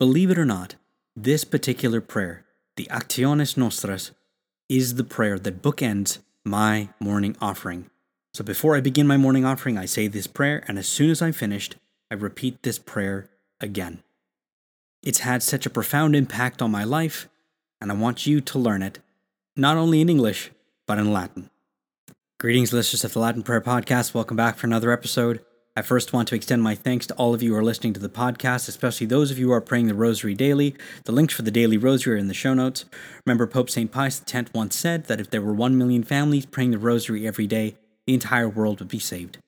Believe it or not, this particular prayer, the Actiones Nostras, is the prayer that bookends my morning offering. So before I begin my morning offering, I say this prayer, and as soon as I'm finished, I repeat this prayer again. It's had such a profound impact on my life, and I want you to learn it, not only in English, but in Latin. Greetings, listeners of the Latin Prayer Podcast. Welcome back for another episode. I first want to extend my thanks to all of you who are listening to the podcast, especially those of you who are praying the Rosary daily. The links for the daily Rosary are in the show notes. Remember, Pope St. Pius X once said that if there were 1 million families praying the Rosary every day, the entire world would be saved.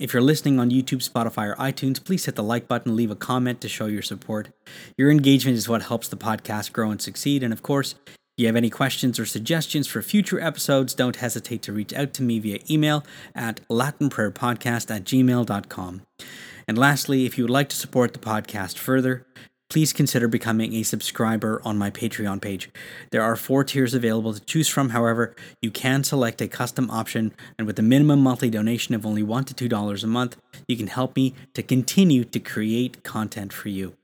If you're listening on YouTube, Spotify, or iTunes, please hit the like button, and leave a comment to show your support. Your engagement is what helps the podcast grow and succeed. And of course, you have any questions or suggestions for future episodes, don't hesitate to reach out to me via email at latinprayerpodcast at gmail.com. And lastly, if you would like to support the podcast further, please consider becoming a subscriber on my Patreon page. There are four tiers available to choose from. However, you can select a custom option, and with a minimum monthly donation of only $1 to $2 a month, you can help me to continue to create content for you.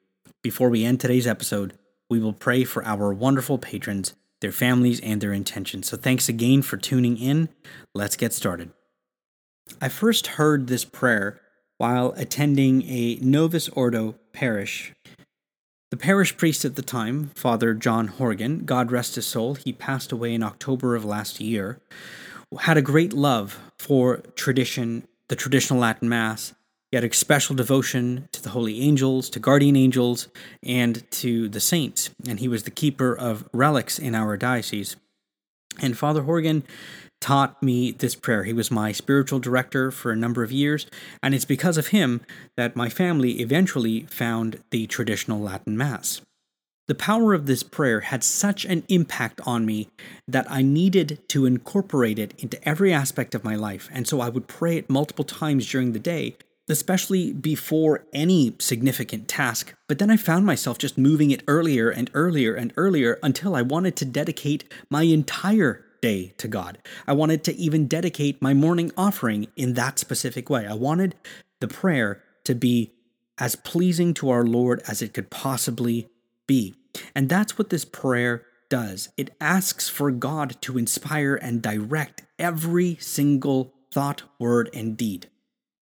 Before we end today's episode, we will pray for our wonderful patrons their families, and their intentions. So thanks again for tuning in. Let's get started. I first heard this prayer while attending a Novus Ordo parish. The parish priest at the time, Father John Horgan, God rest his soul, he passed away in October of last year, had a great love for tradition, the traditional Latin Mass, he had a special devotion to the holy angels, to guardian angels, and to the saints. And he was the keeper of relics in our diocese. And Father Horgan taught me this prayer. He was my spiritual director for a number of years, and it's because of him that my family eventually found the traditional Latin Mass. The power of this prayer had such an impact on me that I needed to incorporate it into every aspect of my life, and so I would pray it multiple times during the day especially before any significant task. But then I found myself just moving it earlier and earlier and earlier until I wanted to dedicate my entire day to God. I wanted to even dedicate my morning offering in that specific way. I wanted the prayer to be as pleasing to our Lord as it could possibly be. And that's what this prayer does. It asks for God to inspire and direct every single thought, word, and deed.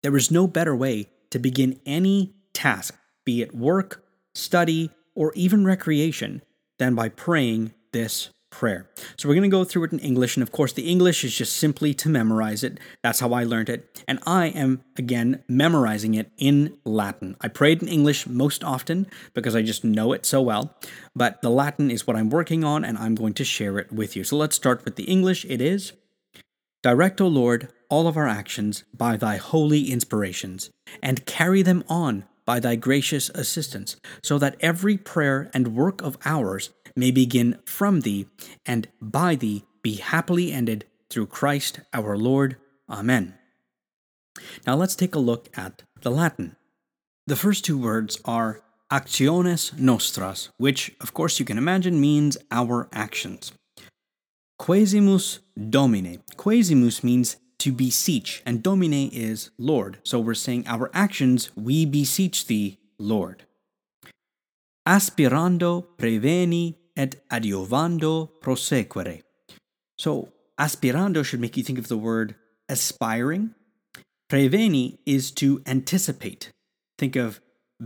There is no better way to begin any task, be it work, study, or even recreation, than by praying this prayer. So we're going to go through it in English, and of course, the English is just simply to memorize it. That's how I learned it. And I am, again, memorizing it in Latin. I prayed in English most often because I just know it so well, but the Latin is what I'm working on, and I'm going to share it with you. So let's start with the English. It is Direct, O Lord, all of our actions by thy holy inspirations, and carry them on by thy gracious assistance, so that every prayer and work of ours may begin from thee, and by thee be happily ended through Christ our Lord. Amen. Now let's take a look at the Latin. The first two words are actiones nostras, which, of course, you can imagine means our actions. Quaesumus Domine. Quaesumus means to beseech, and Domine is Lord. So we're saying our actions, we beseech thee, Lord. Aspirando praeveni et adiuvando prosequere. So aspirando should make you think of the word aspiring. Praeveni is to anticipate. Think of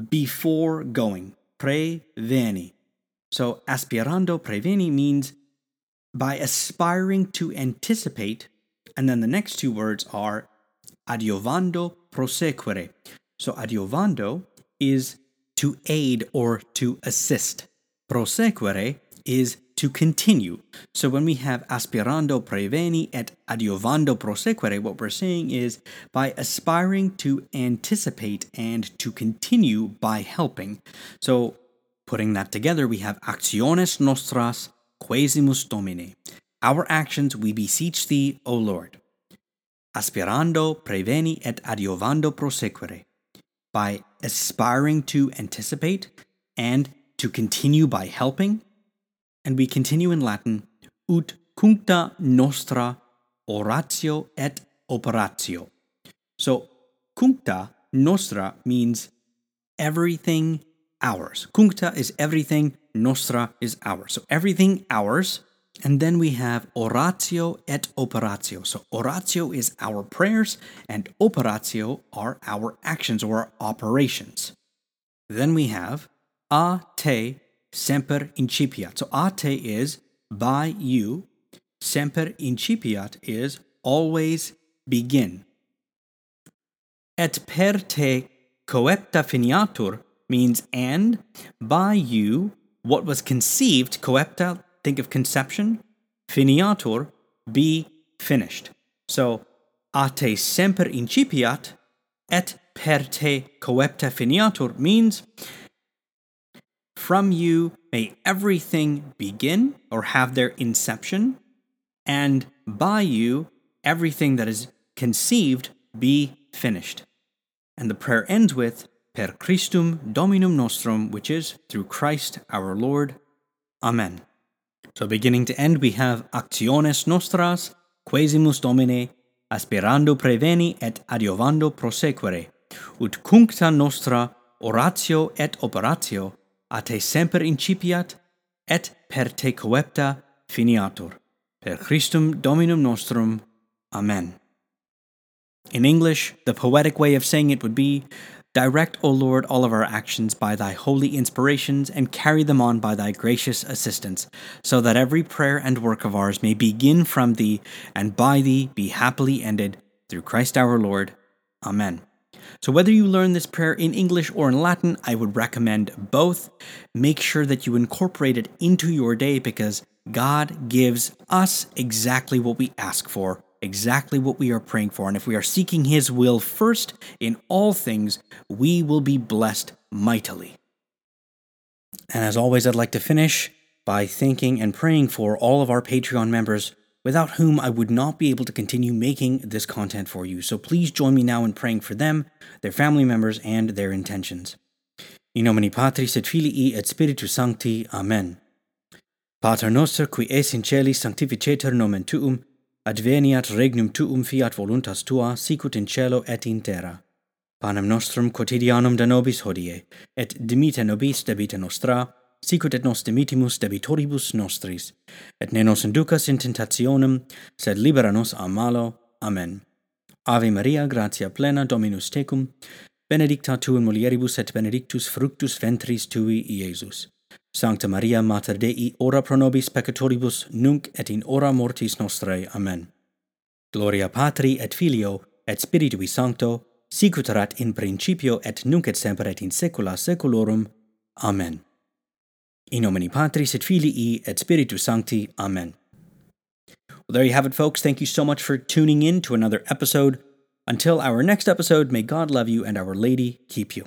before going. Praeveni. So aspirando praeveni means by aspiring to anticipate, and then the next two words are adiuvando prosequere. So adiuvando is to aid or to assist. Prosequere is to continue. So when we have aspirando praeveni et adiuvando prosequere, what we're saying is by aspiring to anticipate and to continue by helping. So putting that together, we have actiones nostras quaesumus Domine. Our actions we beseech thee, O Lord. Aspirando praeveni et adiuvando prosequere. By aspiring to anticipate and to continue by helping. And we continue in Latin, ut cuncta nostra oratio et operatio. So, cuncta nostra means everything ours. Cuncta is everything, nostra is ours. So everything ours. And then we have oratio et operatio. So oratio is our prayers, and operatio are our actions or our operations. Then we have a te semper incipiat. So a te is by you, semper incipiat is always begin. Et per te coepta finiatur means and by you what was conceived, coepta, think of conception, finiatur, be finished. So, a te semper incipiat, et per te coepta finiatur means from you may everything begin or have their inception, and by you everything that is conceived be finished. And the prayer ends with Per Christum Dominum Nostrum, which is through Christ our Lord. Amen. So beginning to end, we have actiones nostras, quesimus Domine, aspirando preveni et adiovando prosequere, ut cuncta nostra oratio et operatio a te semper incipiat, et per te coepta finiatur. Per Christum Dominum nostrum. Amen. In English, the poetic way of saying it would be Direct, O Lord, all of our actions by thy holy inspirations, and carry them on by thy gracious assistance, so that every prayer and work of ours may begin from thee, and by thee be happily ended, through Christ our Lord. Amen. So, whether you learn this prayer in English or in Latin, I would recommend both. Make sure that you incorporate it into your day because God gives us exactly what we ask for exactly what we are praying for. And if we are seeking His will first in all things, we will be blessed mightily. And as always, I'd like to finish by thanking and praying for all of our Patreon members, without whom I would not be able to continue making this content for you. So please join me now in praying for them, their family members, and their intentions. In nomine Patris et Filii et Spiritus Sancti. Amen. Pater noster qui es in celi sanctificetur nomen tuum adveniat regnum tuum fiat voluntas tua, sicut in cielo et in terra. Panem nostrum quotidianum da nobis hodie, et dimite nobis debita nostra, sicut et nos dimitimus debitoribus nostris, et ne nos inducas in tentationem, sed libera nos a malo. Amen. Ave Maria, gratia plena, Dominus tecum, benedicta tu in mulieribus et benedictus fructus ventris tui, Iesus. Sancta Maria Mater Dei, ora pro nobis peccatoribus, nunc et in hora mortis nostrae. Amen. Gloria Patri et Filio et Spiritui Sancto, sicut erat in principio et nunc et semper et in saecula saeculorum. Amen. In nomine Patris et Filii et Spiritus Sancti. Amen. Well, there you have it, folks. Thank you so much for tuning in to another episode. Until our next episode, may God love you and Our Lady keep you.